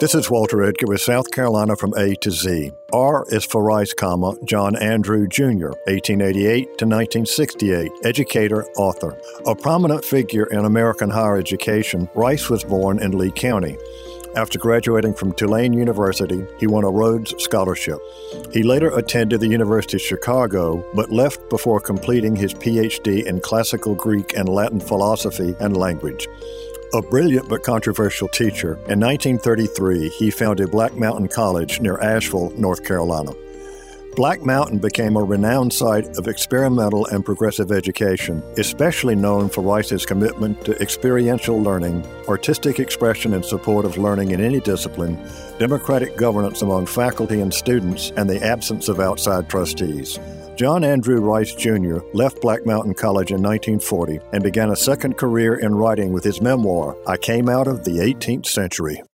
This is Walter Edgar with South Carolina from A to Z. R is for Rice, comma, John Andrew Jr., 1888 to 1968, educator, author. A prominent figure in American higher education, Rice was born in Lee County. After graduating from Tulane University, he won a Rhodes Scholarship. He later attended the University of Chicago, but left before completing his PhD in classical Greek and Latin philosophy and language. A brilliant but controversial teacher, in 1933 he founded Black Mountain College near Asheville, North Carolina. Black Mountain became a renowned site of experimental and progressive education, especially known for Rice's commitment to experiential learning, artistic expression in support of learning in any discipline, democratic governance among faculty and students, and the absence of outside trustees. John Andrew Rice Jr. left Black Mountain College in 1940 and began a second career in writing with his memoir, I Came Out of the 18th Century.